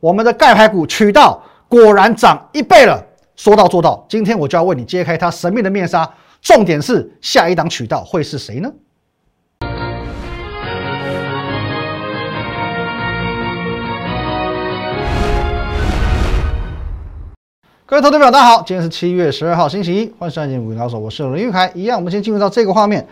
我们的钙排骨渠道果然涨一倍了，说到做到。今天我就要为你揭开它神秘的面纱，重点是下一档渠道会是谁呢？各位投资者，大家好，今天是七月十二号，星期一，欢迎收看《股民高手》，我是林玉凯。一样，我们先进入到这个画面。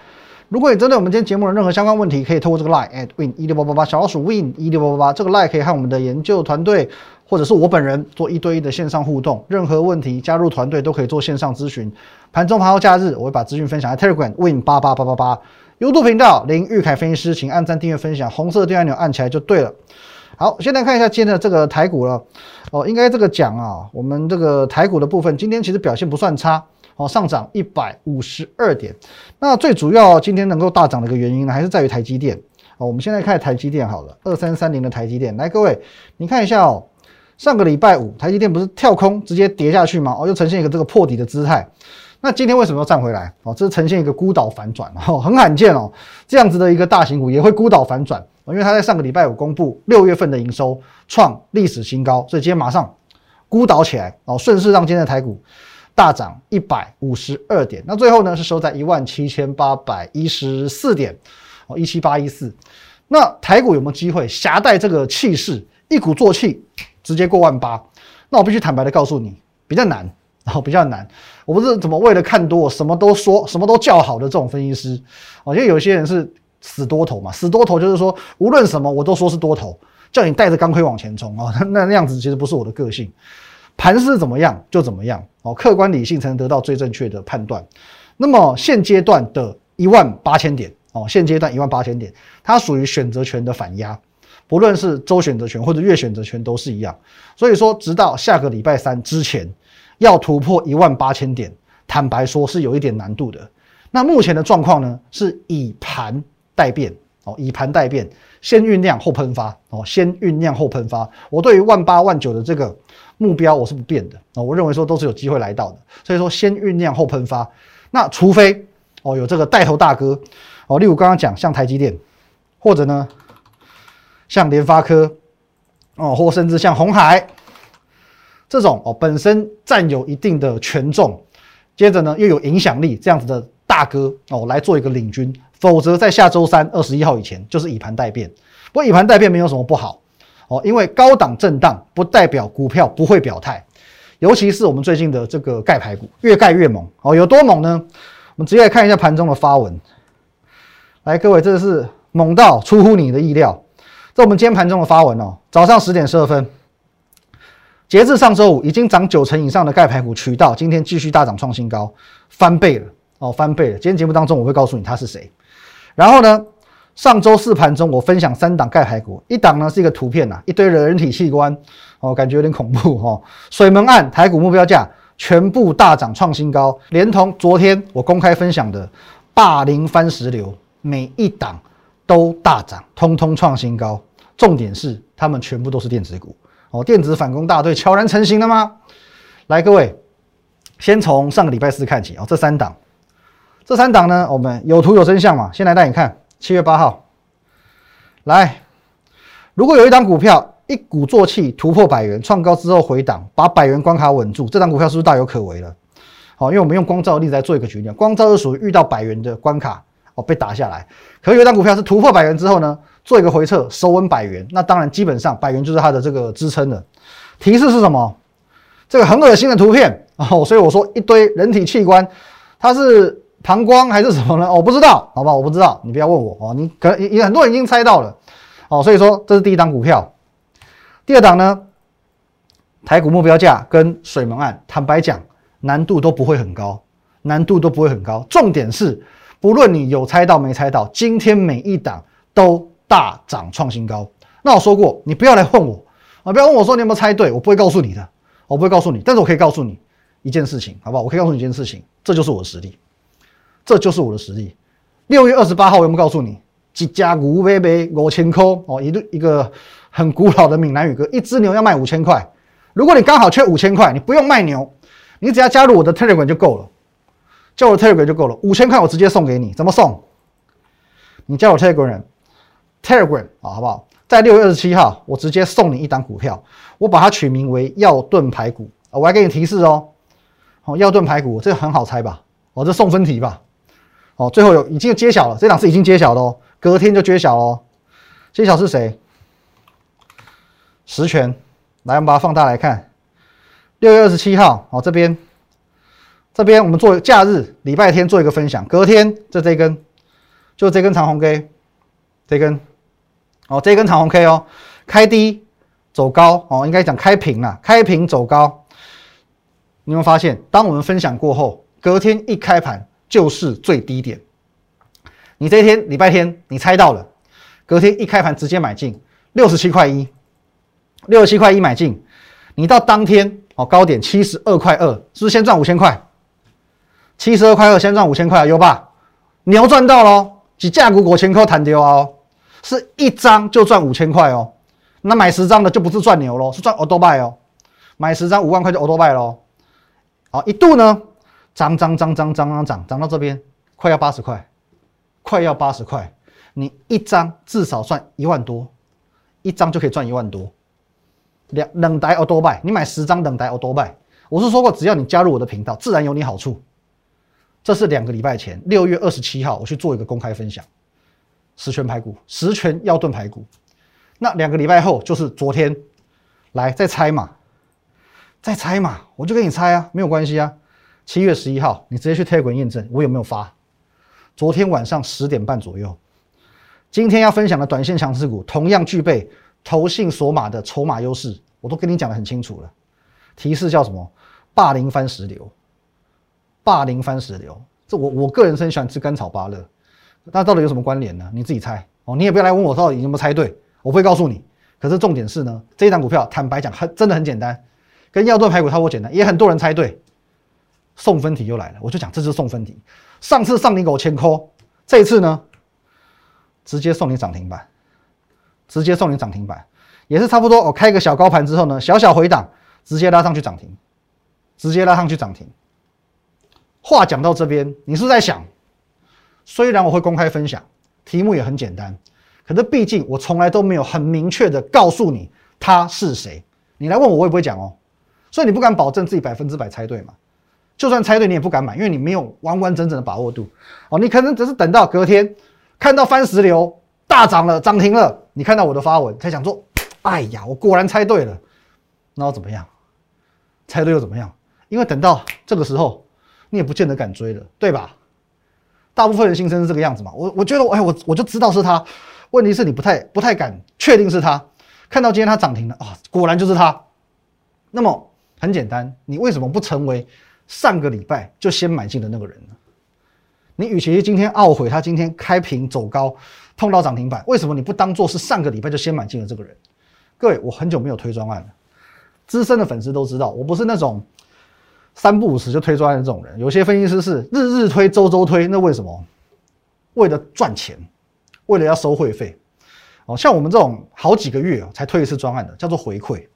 如果你针对我们今天节目的任何相关问题，可以透过这个 line at win 一六八八八小老鼠 win 一六八八八这个 line 可以和我们的研究团队或者是我本人做一对一的线上互动。任何问题加入团队都可以做线上咨询。盘中盘后假日，我会把资讯分享在 Telegram win 八八八八八 YouTube 频道林玉凯分析师，请按赞订阅分享，红色订阅按钮按起来就对了。好，先来看一下今天的这个台股了。哦，应该这个讲啊，我们这个台股的部分，今天其实表现不算差，哦，上涨一百五十二点。那最主要今天能够大涨的一个原因呢，还是在于台积电。哦，我们现在看台积电好了，二三三零的台积电，来各位，你看一下哦，上个礼拜五台积电不是跳空直接跌下去吗？哦，又呈现一个这个破底的姿态。那今天为什么要站回来？哦，这是呈现一个孤岛反转，哦，很罕见哦，这样子的一个大型股也会孤岛反转。因为它在上个礼拜五公布六月份的营收创历史新高，所以今天马上孤岛起来哦，顺势让今天的台股大涨一百五十二点。那最后呢是收在一万七千八百一十四点哦，一七八一四。那台股有没有机会挟带这个气势一鼓作气直接过万八？那我必须坦白的告诉你，比较难，然后比较难。我不是怎么为了看多什么都说什么都叫好的这种分析师哦，因为有些人是。死多头嘛，死多头就是说，无论什么我都说是多头，叫你带着钢盔往前冲啊，那那样子其实不是我的个性。盘势怎么样就怎么样哦，客观理性才能得到最正确的判断。那么现阶段的一万八千点哦，现阶段一万八千点，它属于选择权的反压，不论是周选择权或者月选择权都是一样。所以说，直到下个礼拜三之前要突破一万八千点，坦白说是有一点难度的。那目前的状况呢，是以盘。待变哦，以盘待变，先酝酿后喷发哦，先酝酿后喷发。我对于万八万九的这个目标我是不变的哦，我认为说都是有机会来到的，所以说先酝酿后喷发。那除非哦有这个带头大哥哦，例如刚刚讲像台积电，或者呢像联发科哦，或甚至像红海这种哦本身占有一定的权重，接着呢又有影响力这样子的大哥哦来做一个领军。否则，在下周三二十一号以前，就是以盘待变。不过，以盘待变没有什么不好哦，因为高档震荡不代表股票不会表态。尤其是我们最近的这个盖牌股，越盖越猛哦。有多猛呢？我们直接来看一下盘中的发文。来，各位，这是猛到出乎你的意料。这我们今天盘中的发文哦，早上十点十二分，截至上周五，已经涨九成以上的盖牌股渠道，今天继续大涨创新高，翻倍了哦，翻倍了。今天节目当中，我会告诉你他是谁。然后呢，上周四盘中我分享三档钙牌股，一档呢是一个图片呐，一堆人体器官，哦，感觉有点恐怖哈。水门案台股目标价全部大涨创新高，连同昨天我公开分享的霸凌番石榴，每一档都大涨，通通创新高。重点是他们全部都是电子股哦，电子反攻大队悄然成型了吗？来，各位，先从上个礼拜四看起哦，这三档。这三档呢，我们有图有真相嘛？先来带你看，七月八号，来，如果有一档股票一鼓作气突破百元创高之后回档，把百元关卡稳住，这档股票是不是大有可为了？好，因为我们用光照的例子来做一个举例，光照是属于遇到百元的关卡哦，被打下来。可有一档股票是突破百元之后呢，做一个回撤，收稳百元，那当然基本上百元就是它的这个支撑了。提示是什么？这个很恶心的图片哦，所以我说一堆人体器官，它是。膀胱还是什么呢？我不知道，好吧，我不知道，你不要问我哦。你可能也很多人已经猜到了哦，所以说这是第一档股票。第二档呢，台股目标价跟水门案，坦白讲难度都不会很高，难度都不会很高。重点是，不论你有猜到没猜到，今天每一档都大涨创新高。那我说过，你不要来问我啊，不要问我说你有没有猜对，我不会告诉你的，我不会告诉你。但是我可以告诉你一件事情，好不好？我可以告诉你一件事情，这就是我的实力。这就是我的实力。六月二十八号，我有没有告诉你，几家股贝贝五千块哦，一一个很古老的闽南语歌，一只牛要卖五千块。如果你刚好缺五千块，你不用卖牛，你只要加入我的 Telegram 就够了，加入 Telegram 就够了，五千块我直接送给你。怎么送？你加入 Telegram，Telegram 啊，好不好？在六月二十七号，我直接送你一档股票，我把它取名为药盾排骨，我还给你提示哦，哦，药盾排骨这个很好猜吧？哦，这送分题吧？哦，最后有已经揭晓了，这档是已经揭晓了哦，隔天就揭晓了，揭晓是谁？实权，来，我们把它放大来看，六月二十七号，哦，这边，这边我们做假日礼拜天做一个分享，隔天这这根，就这根长红 K，这根。哦，这根长红 K 哦，开低走高哦，应该讲开平了，开平走高。你有没有发现，当我们分享过后，隔天一开盘就是最低点。你这一天礼拜天你猜到了，隔天一开盘直接买进六十七块一，六十七块一买进，你到当天哦高点七十二块二，是不是先赚五千块？七十二块二先赚五千块有吧？牛赚到喽，几价股果前扣弹丢哦。是一张就赚五千块哦，那买十张的就不是赚牛喽，是赚欧多拜哦。买十张五万块就欧多拜喽。好，一度呢涨涨涨涨涨涨涨涨到这边快要八十块，快要八十块，你一张至少赚一万多，一张就可以赚一万多。两冷台欧多拜，你买十张冷台欧多拜，我是说过，只要你加入我的频道，自然有你好处。这是两个礼拜前六月二十七号，我去做一个公开分享。十全排骨，十全要炖排骨。那两个礼拜后就是昨天，来再猜嘛，再猜嘛，我就给你猜啊，没有关系啊。七月十一号，你直接去 Telegram 验证我有没有发。昨天晚上十点半左右，今天要分享的短线强势股，同样具备投信索码的筹码优势，我都跟你讲的很清楚了。提示叫什么？霸凌番石榴，霸凌番石榴。这我我个人是很喜欢吃甘草芭乐。那到底有什么关联呢？你自己猜哦，你也不要来问我到底有没有猜对，我不会告诉你。可是重点是呢，这一档股票坦白讲很真的很简单，跟药炖排骨差不多简单，也很多人猜对。送分题又来了，我就讲这是送分题。上次上你狗千扣，这一次呢，直接送你涨停板，直接送你涨停板，也是差不多。我开个小高盘之后呢，小小回档，直接拉上去涨停，直接拉上去涨停。话讲到这边，你是在想？虽然我会公开分享，题目也很简单，可是毕竟我从来都没有很明确的告诉你他是谁。你来问我，我也不会讲哦。所以你不敢保证自己百分之百猜对嘛？就算猜对，你也不敢买，因为你没有完完整整的把握度。哦，你可能只是等到隔天看到番石榴大涨了，涨停了，你看到我的发文才想说：哎呀，我果然猜对了。那我怎么样？猜对又怎么样？因为等到这个时候，你也不见得敢追了，对吧？大部分人心声是这个样子嘛？我我觉得，哎，我我就知道是他。问题是你不太不太敢确定是他。看到今天他涨停了啊，果然就是他。那么很简单，你为什么不成为上个礼拜就先买进的那个人呢？你与其今天懊悔他今天开平走高碰到涨停板，为什么你不当做是上个礼拜就先买进的这个人？各位，我很久没有推专案了，资深的粉丝都知道，我不是那种。三不五时就推专案的这种人，有些分析师是日日推、周周推，那为什么？为了赚钱，为了要收会费。哦，像我们这种好几个月才推一次专案的，叫做回馈。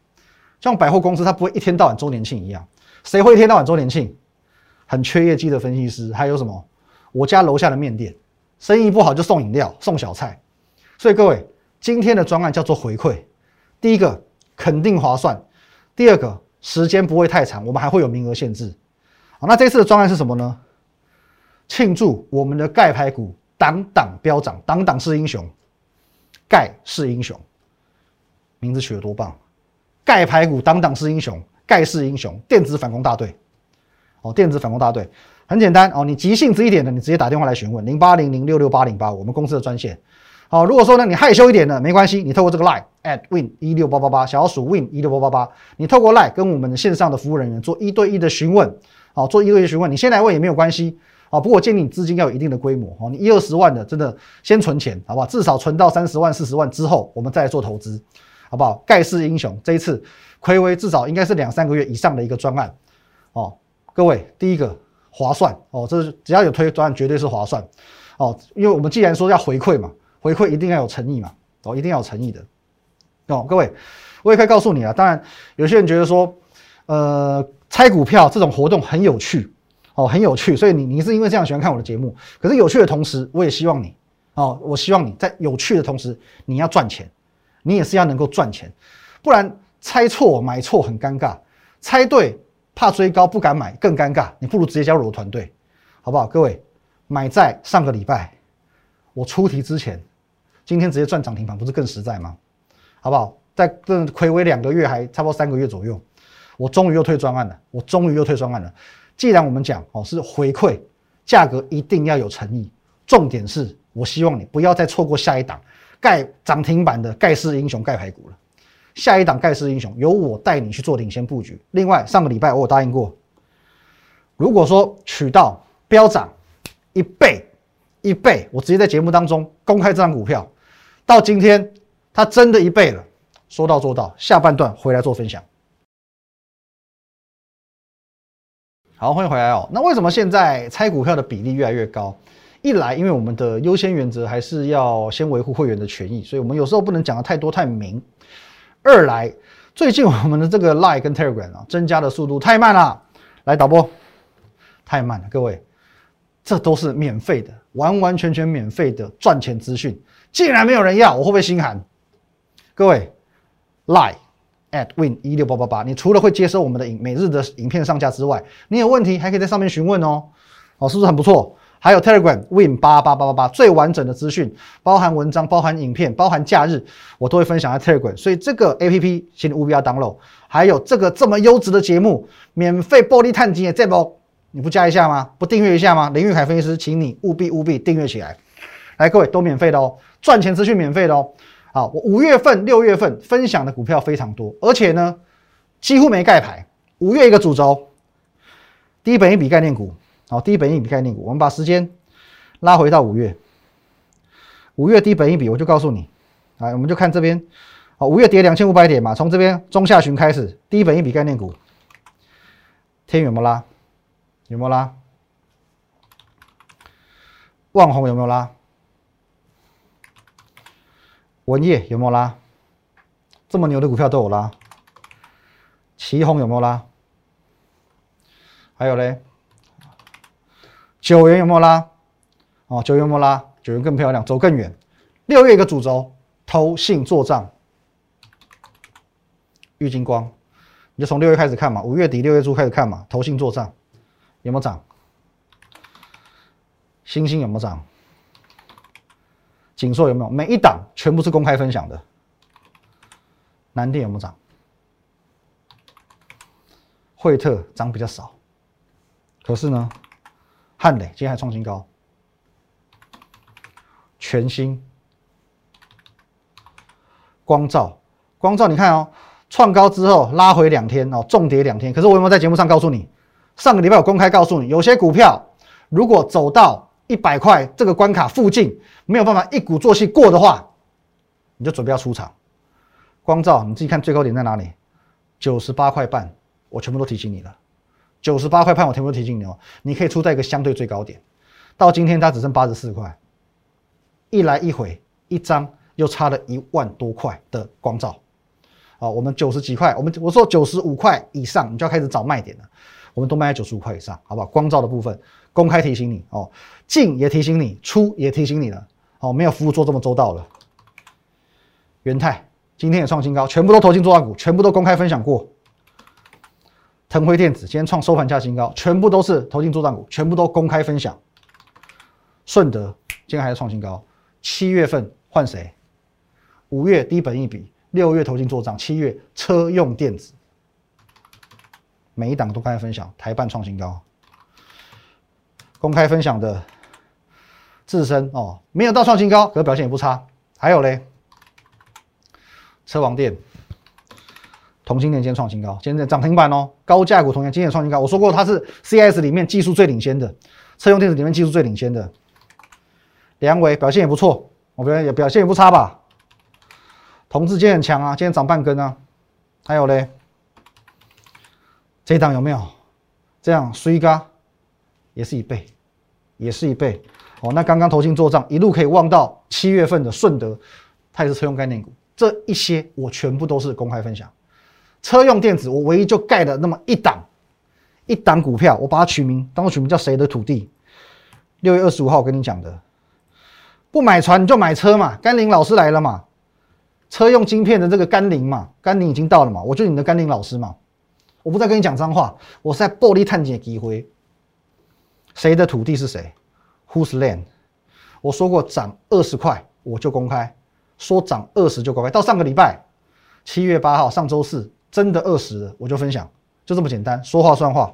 像百货公司，它不会一天到晚周年庆一样，谁会一天到晚周年庆？很缺业绩的分析师，还有什么？我家楼下的面店，生意不好就送饮料、送小菜。所以各位，今天的专案叫做回馈。第一个肯定划算，第二个。时间不会太长，我们还会有名额限制。好，那这次的专案是什么呢？庆祝我们的钙排骨档档飙涨，档档是英雄，钙是英雄，名字取得多棒！钙排骨档档是英雄，盖世英雄，电子反攻大队。哦，电子反攻大队很简单哦，你急性子一点的，你直接打电话来询问零八零零六六八零八，我们公司的专线。好，如果说呢你害羞一点的，没关系，你透过这个 line at win 一六八八八，小鼠 win 一六八八八，你透过 line 跟我们的线上的服务人员做一对一的询问，好，做一对一询问，你先来问也没有关系，啊，不过我建议你资金要有一定的规模，哦，你一二十万的真的先存钱，好不好？至少存到三十万、四十万之后，我们再做投资，好不好？盖世英雄这一次亏微至少应该是两三个月以上的一个专案，哦，各位，第一个划算哦，这是只要有推专案绝对是划算，哦，因为我们既然说要回馈嘛。回馈一定要有诚意嘛，哦，一定要有诚意的，哦，各位，我也可以告诉你啊。当然，有些人觉得说，呃，猜股票这种活动很有趣，哦，很有趣，所以你你是因为这样喜欢看我的节目。可是有趣的同时，我也希望你，哦，我希望你在有趣的同时，你要赚钱，你也是要能够赚钱，不然猜错买错很尴尬，猜对怕追高不敢买更尴尬，你不如直接加入我团队，好不好？各位，买在上个礼拜我出题之前，今天直接赚涨停板，不是更实在吗？好不好？在这暌违两个月，还差不多三个月左右，我终于又退专案了，我终于又退专案了。既然我们讲哦是回馈，价格一定要有诚意，重点是我希望你不要再错过下一档。盖涨停板的盖世英雄盖排骨了，下一档盖世英雄由我带你去做领先布局。另外，上个礼拜我有答应过，如果说取到飙涨一倍一倍，我直接在节目当中公开这张股票。到今天它真的一倍了，说到做到。下半段回来做分享。好，欢迎回来哦。那为什么现在猜股票的比例越来越高？一来，因为我们的优先原则还是要先维护会员的权益，所以我们有时候不能讲的太多太明。二来，最近我们的这个 Line 跟 Telegram 啊，增加的速度太慢了。来，导播，太慢了，各位，这都是免费的，完完全全免费的赚钱资讯，竟然没有人要，我会不会心寒？各位，Line at win 一六八八八，你除了会接收我们的影每日的影片上架之外，你有问题还可以在上面询问哦。哦，是不是很不错？还有 Telegram Win 八八八八八最完整的资讯，包含文章、包含影片、包含假日，我都会分享在 Telegram。所以这个 APP 请你务必要 download。还有这个这么优质的节目，免费玻璃探金也在不？你不加一下吗？不订阅一下吗？林玉凯分析师，请你务必务必订阅起来。来，各位都免费的哦，赚钱资讯免费的哦。好，我五月份、六月份分享的股票非常多，而且呢几乎没盖牌。五月一个主轴，低本一笔概念股。好，低本一笔概念股，我们把时间拉回到五月，五月低本一笔，我就告诉你，啊，我们就看这边，好，五月跌两千五百点嘛，从这边中下旬开始，低本一笔概念股，天有没有拉？有没有拉？旺宏有没有拉？文业有没有拉？这么牛的股票都有拉，旗宏有没有拉？还有嘞？九元有没有拉？哦，九元有没有拉？九元更漂亮，走更远。六月一个主轴，投信做账，玉金光，你就从六月开始看嘛，五月底六月初开始看嘛，投信做账有没有涨？星星有没有涨？锦硕有没有？每一档全部是公开分享的。南电有没有涨？惠特涨比较少，可是呢？汉磊今天还创新高，全新光照，光照你看哦，创高之后拉回两天哦，重跌两天。可是我有没有在节目上告诉你？上个礼拜我公开告诉你，有些股票如果走到一百块这个关卡附近，没有办法一鼓作气过的话，你就准备要出场。光照你自己看最高点在哪里？九十八块半，我全部都提醒你了。九十八块半，我全部提醒你哦，你可以出在一个相对最高点。到今天它只剩八十四块，一来一回，一张又差了一万多块的光照。啊，我们九十几块，我们我说九十五块以上，你就要开始找卖点了。我们都卖在九十五块以上，好不好？光照的部分公开提醒你哦，进也提醒你，出也提醒你了。哦，没有服务做这么周到了。元泰今天也创新高，全部都投进做大股，全部都公开分享过。腾辉电子今天创收盘价新高，全部都是投进做账股，全部都公开分享。顺德今天还是创新高，七月份换谁？五月低本一笔，六月投进做账，七月车用电子，每一档都公开分享。台办创新高，公开分享的自身哦，没有到创新高，可表现也不差。还有嘞，车王店。同心链今天创新高，今天涨停板哦，高价股同样今天创新高。我说过它是 CS 里面技术最领先的，车用电子里面技术最领先的。梁伟表现也不错，我表现也表现也不差吧。同志今天很强啊，今天涨半根啊。还有嘞，这档有没有？这样衰嘎也是一倍，也是一倍哦。那刚刚投信做账，一路可以望到七月份的顺德，它也是车用概念股。这一些我全部都是公开分享。车用电子，我唯一就盖了那么一档，一档股票，我把它取名，当我取名叫谁的土地？六月二十五号我跟你讲的，不买船你就买车嘛，甘霖老师来了嘛，车用晶片的这个甘霖嘛，甘霖已经到了嘛，我就你的甘霖老师嘛，我不再跟你讲脏话，我是在暴力探检机会。谁的土地是谁？Whose land？我说过涨二十块我就公开，说涨二十就公开。到上个礼拜七月八号上周四真的二十我就分享，就这么简单，说话算话。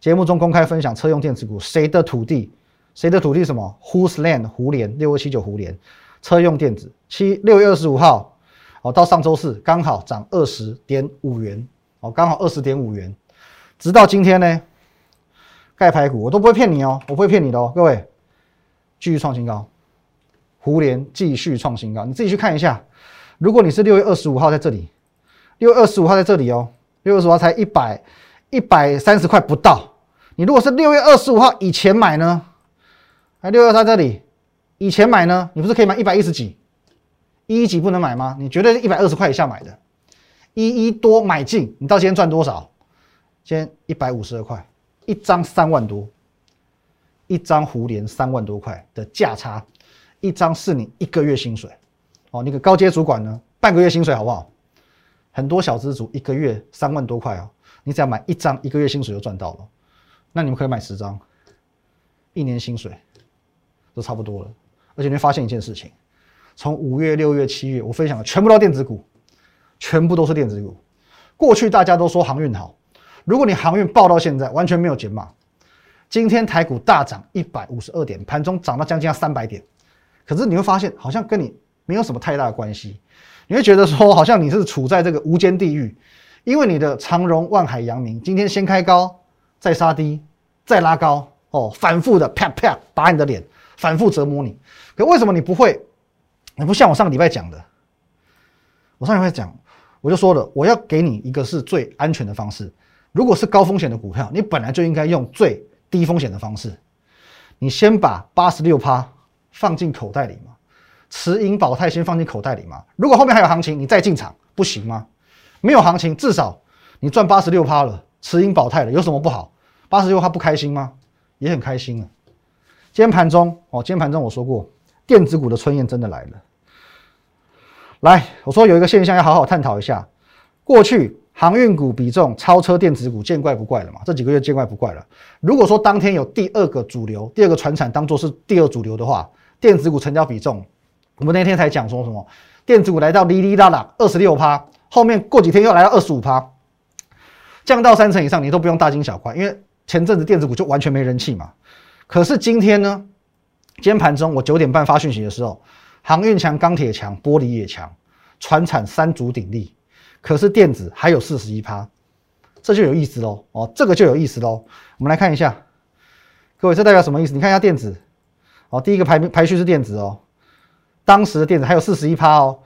节目中公开分享车用电子股谁的土地？谁的土地？什么？Whose land？胡联六二七九胡联车用电子七六月二十五号哦，到上周四刚好涨二十点五元哦，刚好二十点五元，直到今天呢？盖牌股我都不会骗你哦，我不会骗你的哦，各位，继续创新高，胡联继续创新高，你自己去看一下。如果你是六月二十五号在这里，六月二十五号在这里哦，六月二十五号才一百一百三十块不到。你如果是六月二十五号以前买呢？哎，六月在这里以前买呢，你不是可以买一百一十几？一一几不能买吗？你绝对是一百二十块以下买的，一一多买进，你到今天赚多少？今天一百五十二块。一张三万多，一张胡连三万多块的价差，一张是你一个月薪水哦。那个高阶主管呢，半个月薪水好不好？很多小资主一个月三万多块哦，你只要买一张，一个月薪水就赚到了。那你们可以买十张，一年薪水都差不多了。而且你会发现一件事情：从五月、六月、七月，我分享的全部都电子股，全部都是电子股。过去大家都说航运好。如果你航运爆到现在完全没有减码，今天台股大涨一百五十二点，盘中涨到将近要三百点，可是你会发现好像跟你没有什么太大的关系，你会觉得说好像你是处在这个无间地狱，因为你的长荣、万海、阳明今天先开高，再杀低，再拉高，哦，反复的啪啪打你的脸，反复折磨你。可为什么你不会？你不像我上个礼拜讲的，我上礼拜讲，我就说了，我要给你一个是最安全的方式。如果是高风险的股票，你本来就应该用最低风险的方式。你先把八十六趴放进口袋里嘛，持盈保泰先放进口袋里嘛。如果后面还有行情，你再进场不行吗？没有行情，至少你赚八十六趴了，持盈保泰了，有什么不好？八十六趴不开心吗？也很开心啊。今天盘中哦，今天盘中我说过，电子股的春燕真的来了。来，我说有一个现象要好好探讨一下，过去。航运股比重超车电子股，见怪不怪了嘛？这几个月见怪不怪了。如果说当天有第二个主流、第二个船产当做是第二主流的话，电子股成交比重，我们那天才讲说什么？电子股来到哩哩啦啦二十六趴，后面过几天又来到二十五趴，降到三成以上，你都不用大惊小怪，因为前阵子电子股就完全没人气嘛。可是今天呢？今天盘中我九点半发讯息的时候，航运强、钢铁强、玻璃也强，船产三足鼎立。可是电子还有四十一趴，这就有意思喽哦，这个就有意思喽。我们来看一下，各位，这代表什么意思？你看一下电子哦，第一个排排序是电子哦，当时的电子还有四十一趴哦。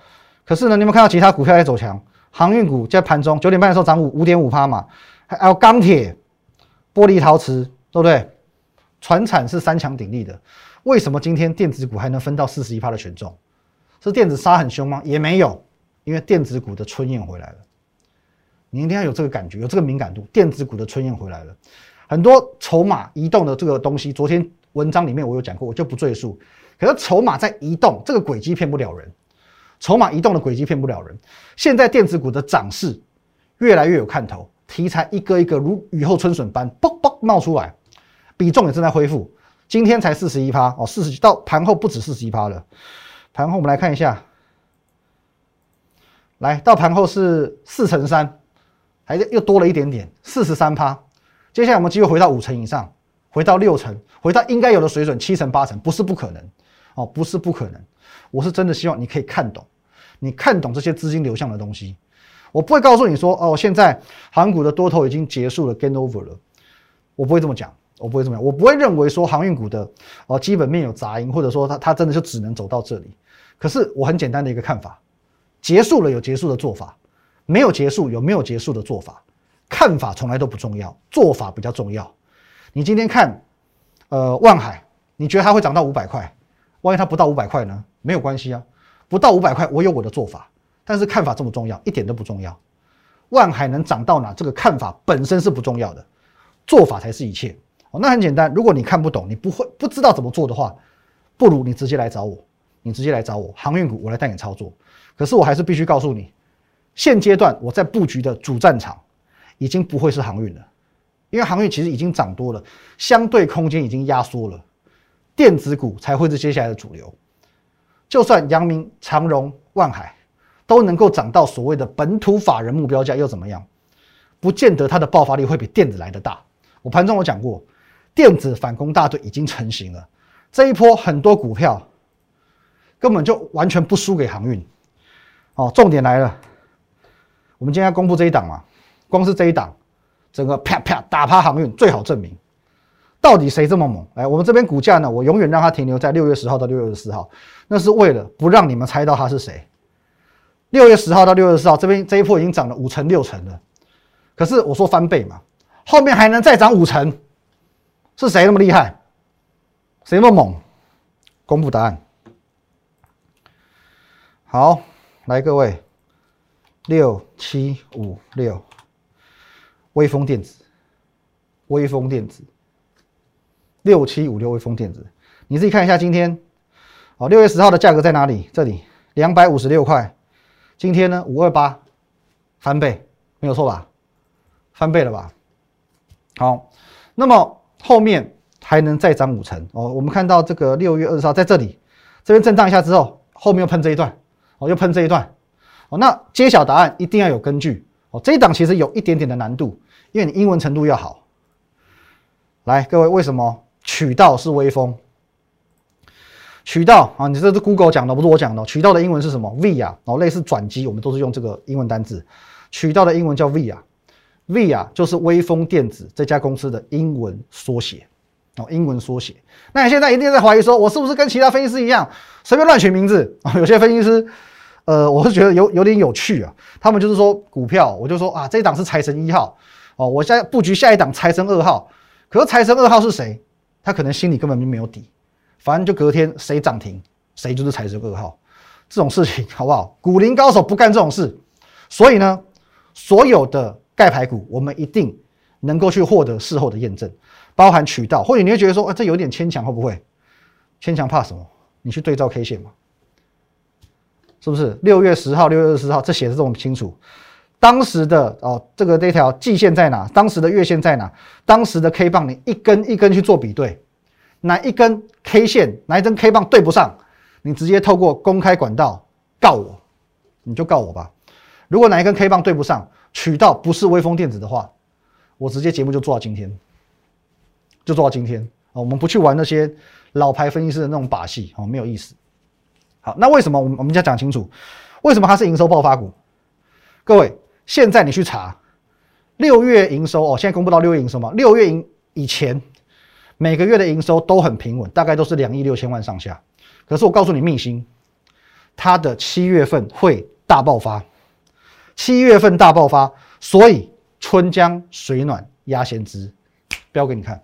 可是呢，你有没有看到其他股票在走强？航运股在盘中九点半的时候涨五五点五趴嘛，还有钢铁、玻璃、陶瓷，对不对？船产是三强鼎立的，为什么今天电子股还能分到四十一趴的权重？是电子杀很凶吗？也没有。因为电子股的春燕回来了，你一定要有这个感觉，有这个敏感度。电子股的春燕回来了，很多筹码移动的这个东西，昨天文章里面我有讲过，我就不赘述。可是筹码在移动，这个轨迹骗不了人。筹码移动的轨迹骗不了人。现在电子股的涨势越来越有看头，题材一个一个如雨后春笋般嘣嘣冒出来，比重也正在恢复。今天才四十一趴哦，四十到盘后不止四十一趴了。盘后我们来看一下。来到盘后是四乘三，还是又多了一点点，四十三趴。接下来我们机会回到五成以上，回到六成，回到应该有的水准，七成八成不是不可能哦，不是不可能。我是真的希望你可以看懂，你看懂这些资金流向的东西。我不会告诉你说哦，现在航股的多头已经结束了，gain over 了。我不会这么讲，我不会这么讲，我不会认为说航运股的哦基本面有杂音，或者说它它真的就只能走到这里。可是我很简单的一个看法。结束了有结束的做法，没有结束有没有结束的做法，看法从来都不重要，做法比较重要。你今天看，呃，万海，你觉得它会涨到五百块？万一它不到五百块呢？没有关系啊，不到五百块，我有我的做法。但是看法这么重要，一点都不重要。万海能涨到哪？这个看法本身是不重要的，做法才是一切。哦，那很简单，如果你看不懂，你不会不知道怎么做的话，不如你直接来找我。你直接来找我，航运股我来带你操作。可是我还是必须告诉你，现阶段我在布局的主战场已经不会是航运了，因为航运其实已经涨多了，相对空间已经压缩了，电子股才会是接下来的主流。就算阳明、长荣、万海都能够涨到所谓的本土法人目标价，又怎么样？不见得它的爆发力会比电子来的大。我盘中我讲过，电子反攻大队已经成型了。这一波很多股票根本就完全不输给航运。哦，重点来了，我们今天要公布这一档嘛？光是这一档，整个啪啪打趴航运，最好证明到底谁这么猛。来，我们这边股价呢，我永远让它停留在六月十号到六月十四号，那是为了不让你们猜到它是谁。六月十号到六月十四号，这边这一波已经涨了五成六成了。可是我说翻倍嘛，后面还能再涨五成，是谁那么厉害？谁那么猛？公布答案。好，来各位，六七五六，微风电子，微风电子，六七五六微风电子，你自己看一下今天，哦，六月十号的价格在哪里？这里两百五十六块，今天呢五二八，翻倍，没有错吧？翻倍了吧？好，那么后面还能再涨五成哦。我们看到这个六月二十号在这里，这边震荡一下之后，后面又喷这一段，哦，又喷这一段，哦，那揭晓答案一定要有根据哦。这一档其实有一点点的难度，因为你英文程度要好。来，各位，为什么渠道是微风？渠道啊，你这是 Google 讲的，不是我讲的。渠道的英文是什么？via，哦，类似转机，我们都是用这个英文单字。渠道的英文叫 via。V 啊，就是微风电子这家公司的英文缩写哦，英文缩写。那你现在一定在怀疑说，我是不是跟其他分析师一样随便乱取名字啊？有些分析师，呃，我是觉得有有点有趣啊。他们就是说股票，我就说啊，这一档是财神一号哦，我现在布局下一档财神二号。可是财神二号是谁？他可能心里根本就没有底，反正就隔天谁涨停，谁就是财神二号。这种事情好不好？股林高手不干这种事。所以呢，所有的。盖牌股，我们一定能够去获得事后的验证，包含渠道，或者你会觉得说，啊，这有点牵强，会不会？牵强怕什么？你去对照 K 线嘛，是不是？六月十号、六月二十号，这写的这么清楚，当时的哦，这个这条季线在哪？当时的月线在哪？当时的 K 棒，你一根一根去做比对，哪一根 K 线，哪一根 K 棒对不上，你直接透过公开管道告我，你就告我吧。如果哪一根 K 棒对不上，渠道不是微风电子的话，我直接节目就做到今天，就做到今天啊！我们不去玩那些老牌分析师的那种把戏哦，没有意思。好，那为什么我们我们要讲清楚？为什么它是营收爆发股？各位，现在你去查六月营收哦，现在公布到六月营收嘛？六月营以前每个月的营收都很平稳，大概都是两亿六千万上下。可是我告诉你秘辛，它的七月份会大爆发。七月份大爆发，所以春江水暖鸭先知，标给你看。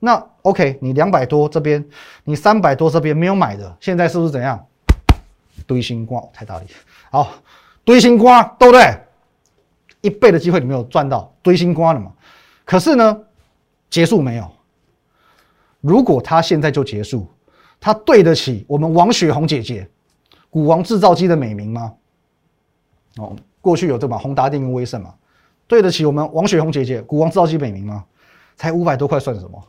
那 OK，你两百多这边，你三百多这边没有买的，现在是不是怎样？堆星光太大力，好，堆新瓜对不对？一倍的机会你没有赚到，堆星光了嘛？可是呢，结束没有？如果他现在就结束，他对得起我们王雪红姐姐股王制造机的美名吗？哦。过去有这把宏达电跟威盛嘛，对得起我们王雪红姐姐股王制造机美名吗？才五百多块算什么？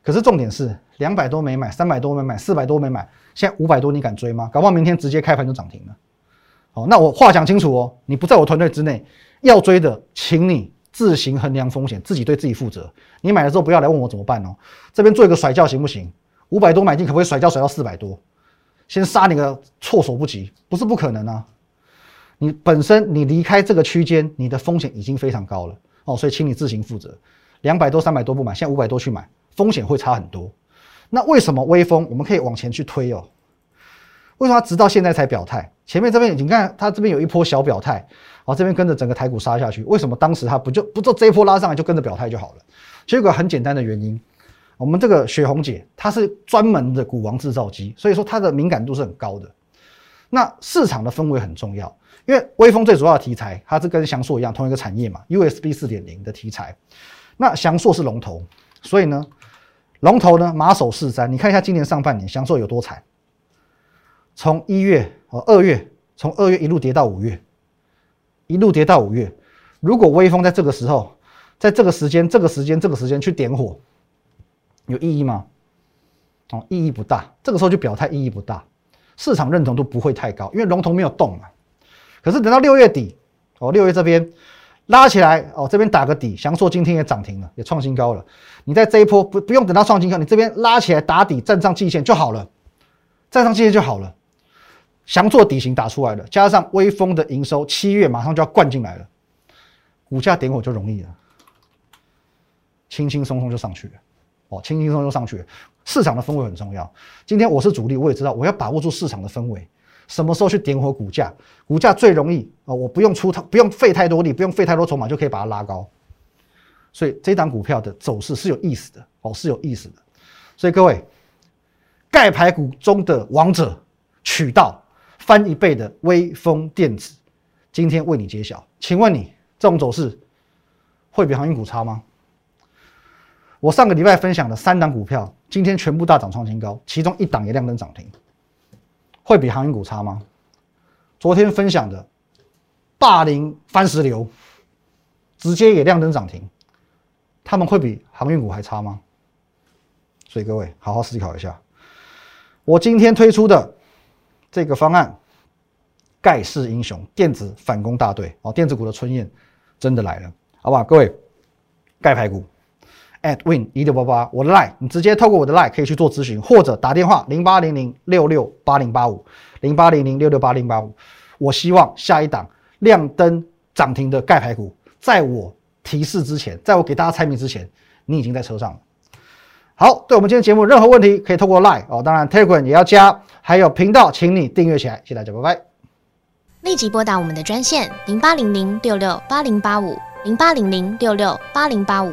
可是重点是两百多没买，三百多没买，四百多没买，现在五百多你敢追吗？搞不好明天直接开盘就涨停了。好，那我话讲清楚哦，你不在我团队之内，要追的，请你自行衡量风险，自己对自己负责。你买了之后不要来问我怎么办哦。这边做一个甩轿行不行？五百多买进可不可以甩轿甩到四百多？先杀你个措手不及，不是不可能啊。你本身你离开这个区间，你的风险已经非常高了哦，所以请你自行负责。两百多、三百多不买，现在五百多去买，风险会差很多。那为什么微风我们可以往前去推哦？为什么直到现在才表态？前面这边你看，它这边有一波小表态，哦，这边跟着整个台股杀下去，为什么当时他不就不做这一波拉上来就跟着表态就好了？结果很简单的原因，我们这个雪红姐她是专门的股王制造机，所以说她的敏感度是很高的。那市场的氛围很重要。因为微风最主要的题材，它是跟翔硕一样同一个产业嘛，USB 四点零的题材。那翔硕是龙头，所以呢，龙头呢马首是瞻。你看一下今年上半年翔硕有多惨，从一月哦二月，从二月一路跌到五月，一路跌到五月。如果微风在这个时候，在这个时间、这个时间、这个时间去点火，有意义吗？哦，意义不大。这个时候就表态，意义不大，市场认同度不会太高，因为龙头没有动嘛。可是等到六月底，哦，六月这边拉起来，哦，这边打个底，翔硕今天也涨停了，也创新高了。你在这一波不不用等到创新高，你这边拉起来打底，站上季线就好了，站上季线就好了。翔做底型打出来了，加上微风的营收，七月马上就要灌进来了，股价点火就容易了，轻轻松松就上去了，哦，轻轻松松上去了。市场的氛围很重要。今天我是主力，我也知道我要把握住市场的氛围。什么时候去点火股价？股价最容易啊！我不用出，不用费太多力，不用费太多筹码，就可以把它拉高。所以这档股票的走势是有意思的哦，是有意思的。所以各位，盖牌股中的王者，渠道翻一倍的微风电子，今天为你揭晓。请问你这种走势会比航运股差吗？我上个礼拜分享的三档股票，今天全部大涨创新高，其中一档也亮灯涨停。会比航运股差吗？昨天分享的霸凌番石榴，直接也亮灯涨停，他们会比航运股还差吗？所以各位好好思考一下。我今天推出的这个方案，盖世英雄电子反攻大队哦，电子股的春燕真的来了，好不好？各位盖牌股。at win 一六八八，我的 line，你直接透过我的 line 可以去做咨询，或者打电话零八零零六六八零八五零八零零六六八零八五。我希望下一档亮灯涨停的盖牌股，在我提示之前，在我给大家猜谜之前，你已经在车上了。好，对我们今天节目任何问题可以透过 line 哦，当然 telegram 也要加，还有频道，请你订阅起来。谢谢大家，拜拜。立即拨打我们的专线零八零零六六八零八五。零八零零六六八零八五